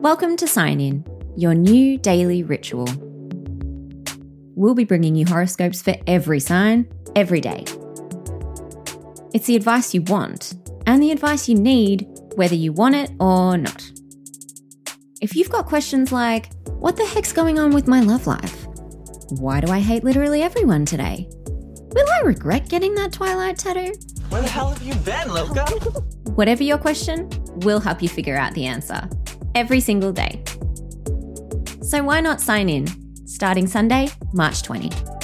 Welcome to Sign In, your new daily ritual. We'll be bringing you horoscopes for every sign, every day. It's the advice you want and the advice you need, whether you want it or not. If you've got questions like, what the heck's going on with my love life? Why do I hate literally everyone today? Will I regret getting that Twilight tattoo? Where the hell have you been, Luca? Whatever your question, we'll help you figure out the answer every single day. So why not sign in? Starting Sunday, March 20.